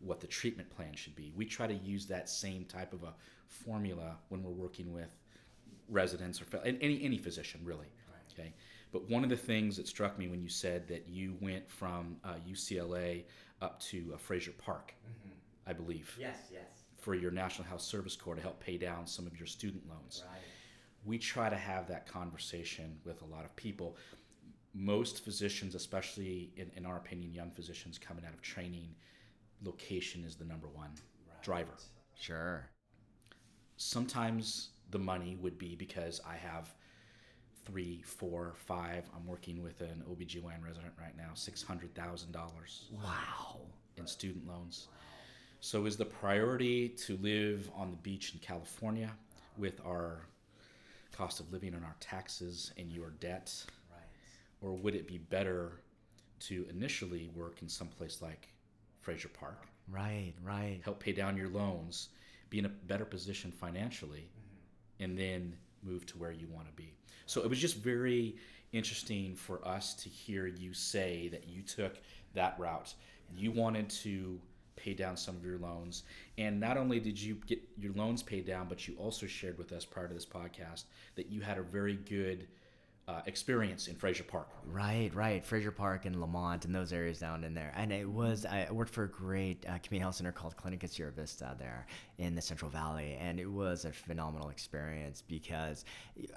what the treatment plan should be. We try to use that same type of a formula when we're working with residents or any any physician really. Right. Okay, but one of the things that struck me when you said that you went from uh, UCLA up to uh, Frazier Park, mm-hmm. I believe. Yes, yes. For your National Health Service Corps to help pay down some of your student loans. Right. We try to have that conversation with a lot of people. Most physicians, especially in, in our opinion, young physicians coming out of training, location is the number one right. driver. Sure. Sometimes the money would be because I have three, four, five. I'm working with an OBGYN resident right now, $600,000. Wow. In student loans. So is the priority to live on the beach in California with our cost of living and our taxes and your debt? Right. Or would it be better to initially work in some place like Frazier Park. Right, right. Help pay down your loans, be in a better position financially, mm-hmm. and then move to where you want to be. So it was just very interesting for us to hear you say that you took that route. You wanted to pay down some of your loans. And not only did you get your loans paid down, but you also shared with us prior to this podcast that you had a very good uh, experience in Frazier Park. Right, right. Frazier Park and Lamont and those areas down in there. And it was, I worked for a great uh, community health center called Clinica Sierra Vista there in the Central Valley. And it was a phenomenal experience because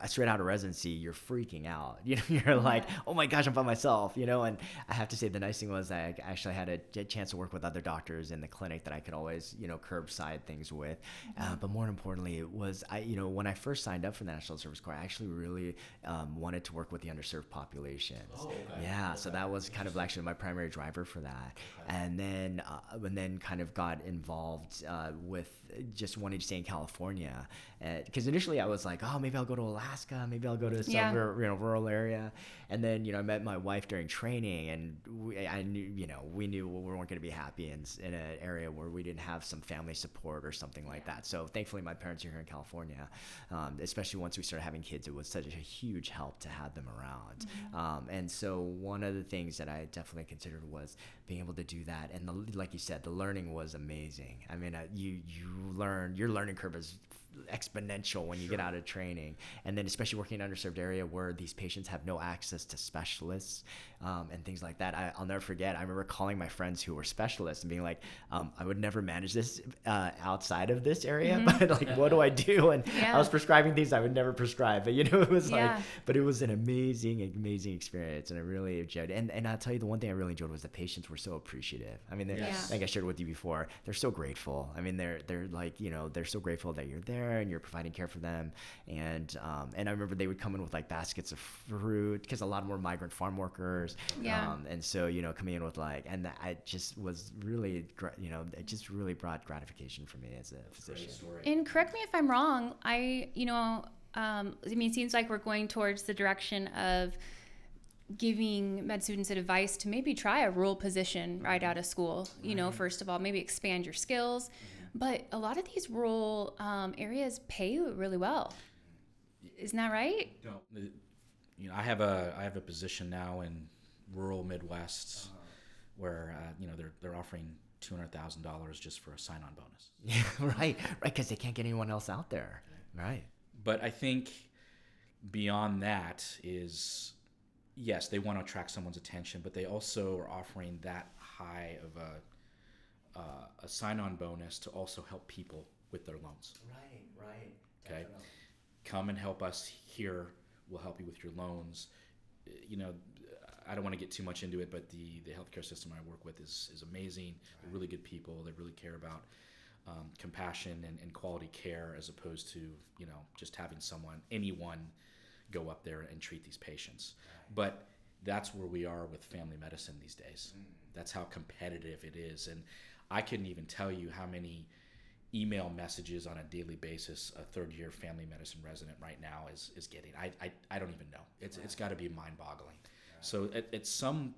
straight out of residency, you're freaking out. You know, you're like, oh my gosh, I'm by myself, you know? And I have to say, the nice thing was I actually had a chance to work with other doctors in the clinic that I could always, you know, curbside things with. Uh, mm-hmm. but more importantly, it was, I, you know, when I first signed up for the National Service Corps, I actually really um, wanted wanted to work with the underserved populations. Oh, okay. Yeah, okay. so that was kind of actually my primary driver for that. Okay. And then, uh, and then kind of got involved uh, with just wanting to stay in California. Because initially I was like, oh, maybe I'll go to Alaska, maybe I'll go to some yeah. you know, rural area. And then, you know, I met my wife during training, and we, I knew, you know, we knew we weren't going to be happy in, in an area where we didn't have some family support or something like that. So thankfully, my parents are here in California. Um, especially once we started having kids, it was such a huge help to have them around. Um, and so one of the things that I definitely considered was being able to do that. And the, like you said, the learning was amazing. I mean, uh, you you learn your learning curve is exponential when you get out of training and then especially working in an underserved area where these patients have no access to specialists um, and things like that I, will never forget i remember calling my friends who were specialists and being like um, i would never manage this uh, outside of this area mm-hmm. but like what do i do and yeah. i was prescribing things i would never prescribe but you know it was yeah. like but it was an amazing amazing experience and i really enjoyed it and, and i'll tell you the one thing i really enjoyed was the patients were so appreciative i mean yes. like i shared with you before they're so grateful i mean they're they're like you know they're so grateful that you're there and you're providing care for them. And um, and I remember they would come in with like baskets of fruit because a lot more migrant farm workers. Yeah. Um, and so you know coming in with like and I just was really you know it just really brought gratification for me as a physician. And correct me if I'm wrong. I you know um, I mean it seems like we're going towards the direction of giving med students advice to maybe try a rural position right out of school you right. know first of all maybe expand your skills mm-hmm but a lot of these rural um, areas pay really well. Isn't that right? No, you know, I have a I have a position now in rural Midwest uh-huh. where uh, you know they're they're offering two hundred thousand dollars just for a sign-on bonus. Yeah, right, right, because they can't get anyone else out there, right? But I think beyond that is yes, they want to attract someone's attention, but they also are offering that high of a uh, a sign-on bonus to also help people with their loans. Right, right. Okay, Definitely. come and help us here. We'll help you with your loans. You know, I don't want to get too much into it, but the the healthcare system I work with is is amazing. Right. They're really good people. They really care about um, compassion and, and quality care as opposed to you know just having someone anyone go up there and treat these patients. Right. But that's where we are with family medicine these days. Mm. That's how competitive it is, and I couldn't even tell you how many email messages on a daily basis a third year family medicine resident right now is is getting. I I, I don't even know. It's right. it's got to be mind boggling. Right. So at, at some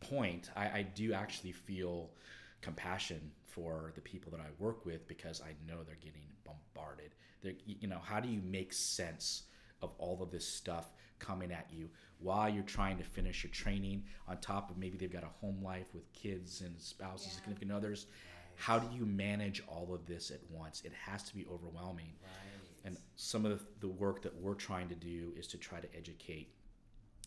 point, I, I do actually feel compassion for the people that I work with because I know they're getting bombarded. They're, you know, how do you make sense of all of this stuff coming at you while you're trying to finish your training on top of maybe they've got a home life with kids and spouses yeah. significant others right. how do you manage all of this at once it has to be overwhelming right. and some of the, work that we're trying to do is to try to educate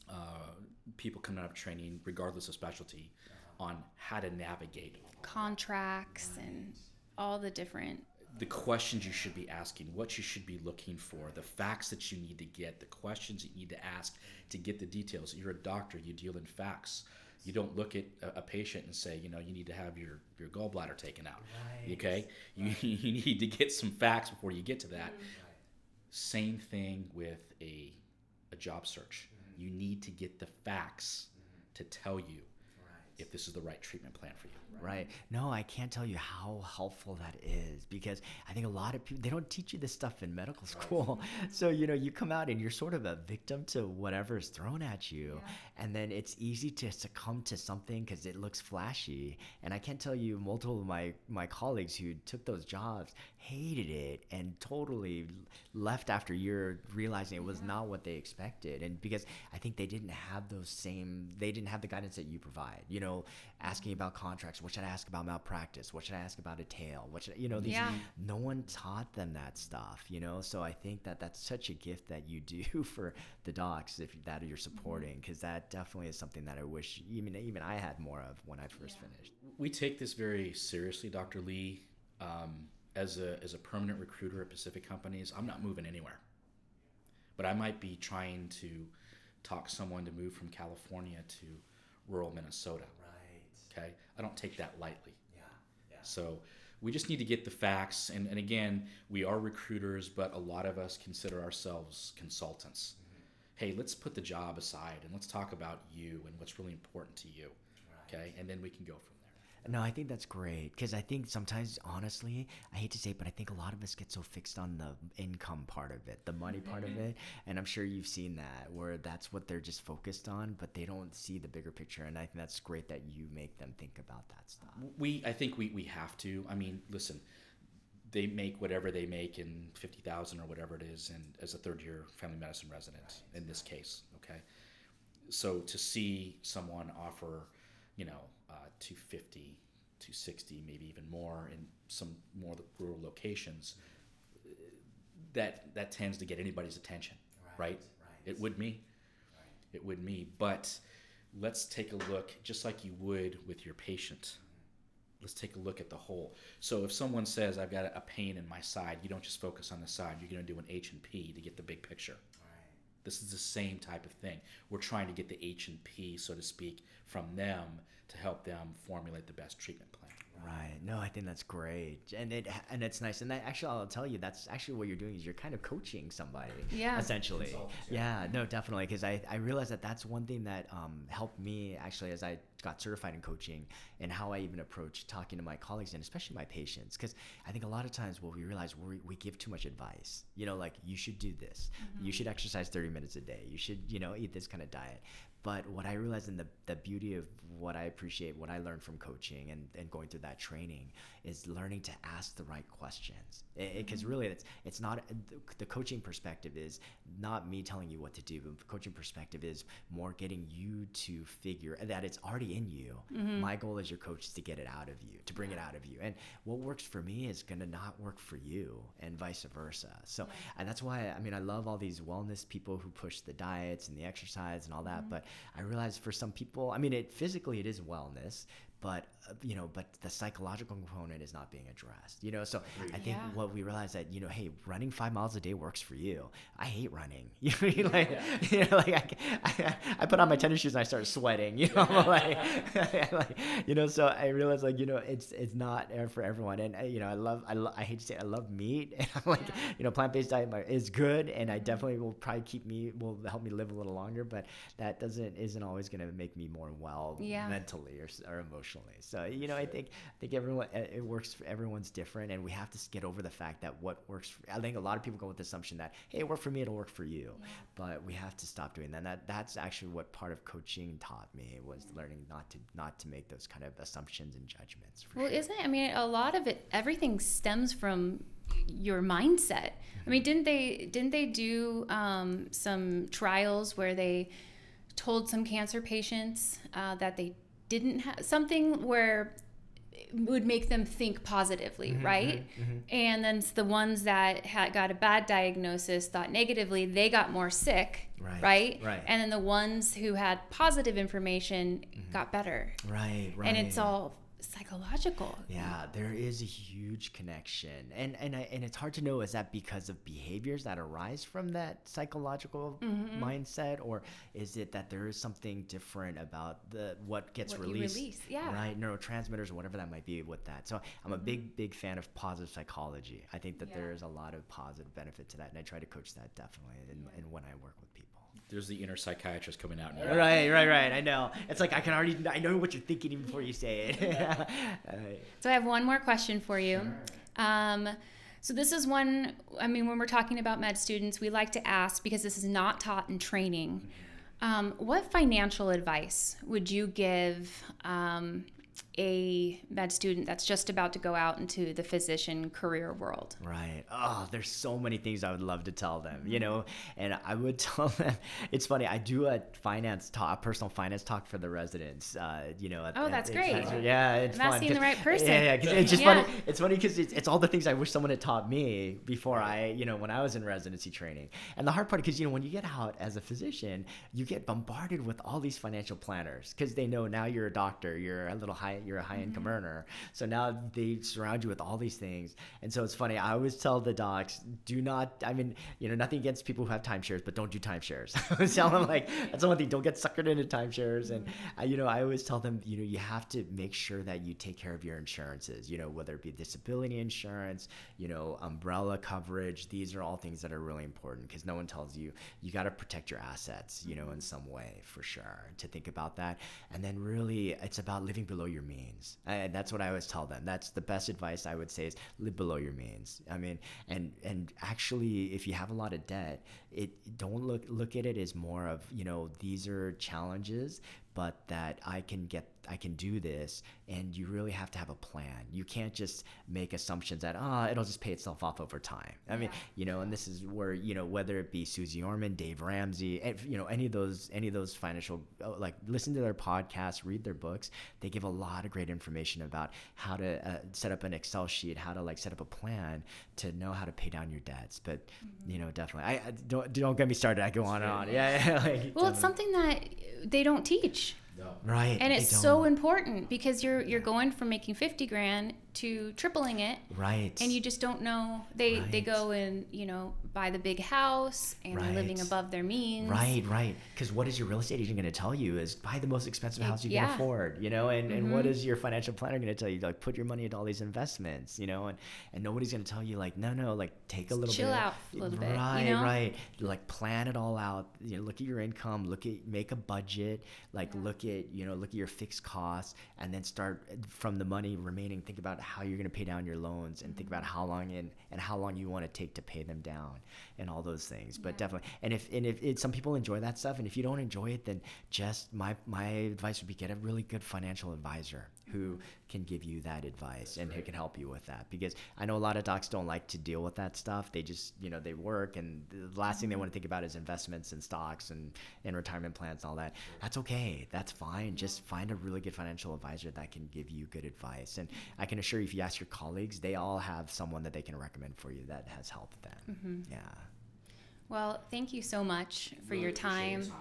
uh, people coming out of training regardless of specialty uh-huh. on how to navigate contracts right. and all the different the questions you should be asking, what you should be looking for, the facts that you need to get, the questions you need to ask to get the details. You're a doctor, you deal in facts. You don't look at a, a patient and say, you know, you need to have your, your gallbladder taken out. Right. Okay? Right. You, you need to get some facts before you get to that. Right. Same thing with a, a job search. Mm-hmm. You need to get the facts mm-hmm. to tell you if this is the right treatment plan for you. Right. No, I can't tell you how helpful that is because I think a lot of people they don't teach you this stuff in medical school. Right. So, you know, you come out and you're sort of a victim to whatever is thrown at you. Yeah. And then it's easy to succumb to something cuz it looks flashy. And I can't tell you multiple of my my colleagues who took those jobs hated it and totally left after a year realizing it was yeah. not what they expected. And because I think they didn't have those same they didn't have the guidance that you provide. You know, asking about contracts, what should I ask about malpractice? What should I ask about a tail? What should you know? These, yeah. No one taught them that stuff, you know. So I think that that's such a gift that you do for the docs if that you're supporting, because that definitely is something that I wish even even I had more of when I first yeah. finished. We take this very seriously, Dr. Lee. Um, as a as a permanent recruiter at Pacific Companies, I'm not moving anywhere. But I might be trying to talk someone to move from California to rural Minnesota. Okay, I don't take that lightly. Yeah. yeah. So we just need to get the facts. And, and again, we are recruiters, but a lot of us consider ourselves consultants. Mm-hmm. Hey, let's put the job aside and let's talk about you and what's really important to you. Right. Okay, and then we can go from no, I think that's great because I think sometimes, honestly, I hate to say it, but I think a lot of us get so fixed on the income part of it, the money part of mm-hmm. it, and I'm sure you've seen that where that's what they're just focused on, but they don't see the bigger picture. And I think that's great that you make them think about that stuff. We, I think we we have to. I mean, listen, they make whatever they make in 50,000 or whatever it is and as a third year family medicine resident in this case okay so to see someone offer you know uh, 250 260 maybe even more in some more rural locations that that tends to get anybody's attention right, right? right. it would me. Right. it would me. But let's take a look just like you would with your patient. Let's take a look at the whole. So if someone says i've got a pain in my side you don't just focus on the side. You're going to do an h and p to get the big picture this is the same type of thing. We're trying to get the H and P, so to speak, from them to help them formulate the best treatment plan. Right. No, I think that's great, and it and it's nice. And that, actually, I'll tell you, that's actually what you're doing is you're kind of coaching somebody. Yeah. Essentially. Yeah. No, definitely, because I I realized that that's one thing that um, helped me actually as I got certified in coaching and how I even approach talking to my colleagues and especially my patients. Because I think a lot of times what we realize we we give too much advice. You know, like you should do this, mm-hmm. you should exercise 30 minutes a day, you should you know eat this kind of diet. But what I realized in the, the beauty of what I appreciate, what I learned from coaching and, and going through that training is learning to ask the right questions. Because mm-hmm. really, it's, it's not the coaching perspective is not me telling you what to do. The coaching perspective is more getting you to figure that it's already in you. Mm-hmm. My goal as your coach is to get it out of you, to bring it out of you. And what works for me is going to not work for you, and vice versa. So, and that's why I mean, I love all these wellness people who push the diets and the exercise and all that. Mm-hmm. But I realize for some people, I mean, it physically it is wellness, but you know but the psychological component is not being addressed you know? So i think yeah. what we realize that you know hey running five miles a day works for you. I hate running. You know like, yeah. you know, like I, I, I, put on my tennis shoes and i start sweating you know like, like, you know so i realize like you know it's it's not for everyone. And uh, you know i love i, lo- I hate to say it, i love meat. And i'm like yeah. you know plant-based diet is good and i definitely will probably keep me will help me live a little longer but that doesn't isn't always going to make me more well mentally or, or emotionally so you know, sure. I think I think everyone it works for everyone's different, and we have to get over the fact that what works. For, I think a lot of people go with the assumption that hey, it worked for me, it'll work for you, yeah. but we have to stop doing that. And that that's actually what part of coaching taught me was learning not to not to make those kind of assumptions and judgments. well, sure. isn't it? I mean, a lot of it, everything stems from your mindset. I mean, didn't they didn't they do um, some trials where they told some cancer patients uh, that they didn't have something where would make them think positively, mm-hmm, right? Mm-hmm, mm-hmm. And then the ones that had got a bad diagnosis, thought negatively, they got more sick, right? Right. right. And then the ones who had positive information mm-hmm. got better, right? Right. And it's all psychological. Yeah, there is a huge connection, and and I, and it's hard to know is that because of behaviors that arise from that psychological mm-hmm. mindset, or is it that there is something different about the what gets what released, release, yeah, right, neurotransmitters or whatever that might be with that. So I'm a big mm-hmm. big fan of positive psychology. I think that yeah. there is a lot of positive benefit to that, and I try to coach that definitely, in, in when I work with there's the inner psychiatrist coming out. Now. Right, right, right. I know. It's like I can already. I know what you're thinking even before you say it. So I have one more question for you. Sure. Um, so this is one. I mean, when we're talking about med students, we like to ask because this is not taught in training. Um, what financial advice would you give um, a med student that's just about to go out into the physician career world. Right. Oh, there's so many things I would love to tell them, you know, and I would tell them. It's funny. I do a finance talk, a personal finance talk for the residents. Uh, you know. oh, that's great. yeah, it's I'm fun. asking the right person. Yeah, yeah. it's just yeah. funny. It's funny because it's, it's all the things I wish someone had taught me before I, you know, when I was in residency training. And the hard part, because you know, when you get out as a physician, you get bombarded with all these financial planners because they know now you're a doctor, you're a little high, you're a high income mm-hmm. earner. So now they surround you with all these things. And so it's funny. I always tell the docs, do not, I mean, you know, nothing against people who have timeshares, but don't do timeshares. I always tell them, like, that's the one thing, don't get suckered into timeshares. And, I, you know, I always tell them, you know, you have to make sure that you take care of your insurances, you know, whether it be disability insurance, you know, umbrella coverage. These are all things that are really important because no one tells you, you got to protect your assets, you know, in some way for sure to think about that. And then really, it's about living below your means. And that's what I always tell them. That's the best advice I would say is live below your means. I mean, and and actually, if you have a lot of debt, it don't look look at it as more of you know these are challenges, but that I can get I can do this. And you really have to have a plan. You can't just make assumptions that, ah, oh, it'll just pay itself off over time. I mean, you know, and this is where, you know, whether it be Suze Orman, Dave Ramsey, you know, any of those, any of those financial, uh, like listen to their podcasts, read their books. They give a lot of great information about how to uh, set up an Excel sheet, how to like set up a plan to know how to pay down your debts. But, mm-hmm. you know, definitely, I, I, don't, don't get me started. I go on and on. Yeah. yeah like, well, it's something that they don't teach. No. Right. And it's so important because you're you're going from making 50 grand to tripling it. Right. And you just don't know. They right. they go and you know buy the big house and right. they're living above their means. Right, right. Because what is your real estate agent going to tell you is buy the most expensive house you yeah. can afford. You know, and, mm-hmm. and what mm-hmm. your financial planner going to tell you? Like put your money into all these investments. You know, and and nobody's going to tell you like no no like take a little bit. chill bit. out a little right, bit. Right, you know? right. Like plan it all out. You know, look at your income. Look at make a budget. Like yeah. look at you know look at your fixed costs and then start from the money remaining. Think about how you're going to pay down your loans and think about mm-hmm. how long and, and how long you want to take to pay them down and all those things. But definitely, and if and if it, some people enjoy that stuff, and if you don't enjoy it, then just my my advice would be get a really good financial advisor who mm-hmm. can give you that advice and who can help you with that because I know a lot of docs don't like to deal with that stuff. They just, you know, they work and the last thing they mm-hmm. want to think about is investments and stocks and, and retirement plans and all that. That's okay. That's fine. Just find a really good financial advisor that can give you good advice. And I can assure you, if you ask your colleagues, they all have someone that they can recommend for you that has helped them. Mm-hmm. Yeah. Well, thank you so much for really your time. time.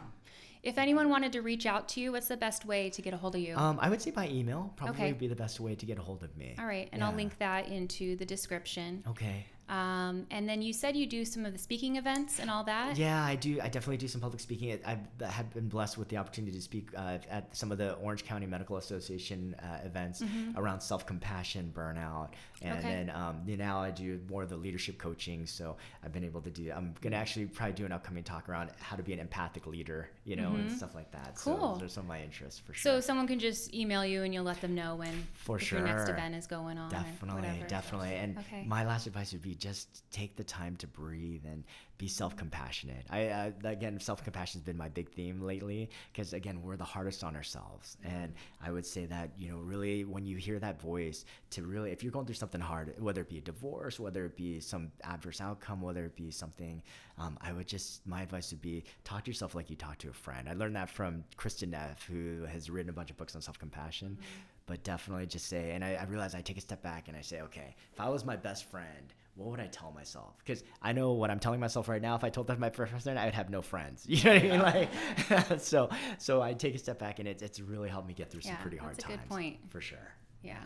If anyone wanted to reach out to you, what's the best way to get a hold of you? Um, I would say by email probably okay. would be the best way to get a hold of me. All right, and yeah. I'll link that into the description. Okay. Um, and then you said you do some of the speaking events and all that. Yeah, I do. I definitely do some public speaking. I have had been blessed with the opportunity to speak uh, at some of the Orange County Medical Association uh, events mm-hmm. around self compassion, burnout, and okay. then um, now I do more of the leadership coaching. So I've been able to do. I'm gonna actually probably do an upcoming talk around how to be an empathic leader, you know, mm-hmm. and stuff like that. Cool. So those are some of my interests for sure. So someone can just email you and you'll let them know when for sure your next event is going on. Definitely, definitely. And okay. my last advice would be just take the time to breathe and be self-compassionate. I uh, again, self-compassion has been my big theme lately because again, we're the hardest on ourselves, and I would say that you know, really, when you hear that voice, to really, if you're going through something hard, whether it be a divorce, whether it be some adverse outcome, whether it be something, um, I would just my advice would be talk to yourself like you talk to a friend. I learned that from Kristin Neff, who has written a bunch of books on self-compassion. Mm-hmm. But definitely just say, and I, I realize I take a step back and I say, okay, if I was my best friend what would I tell myself? Because I know what I'm telling myself right now. If I told that to my friend, I would have no friends. You know what I mean? Like, so so I take a step back, and it's it's really helped me get through some pretty hard that's a times. Good point. For sure. Yeah.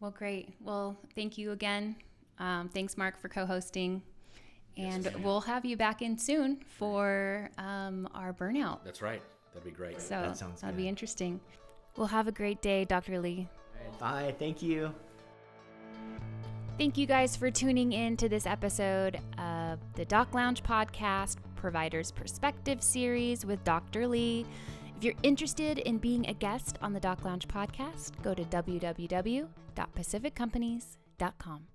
Well, great. Well, thank you again. Um, thanks, Mark, for co-hosting. And yes, we'll have you back in soon for um, our burnout. That's right. That'd be great. So that sounds that'd good. be interesting. We'll have a great day, Dr. Lee. Bye. Thank you. Thank you guys for tuning in to this episode of the Doc Lounge podcast, Providers Perspective series with Dr. Lee. If you're interested in being a guest on the Doc Lounge podcast, go to www.pacificcompanies.com.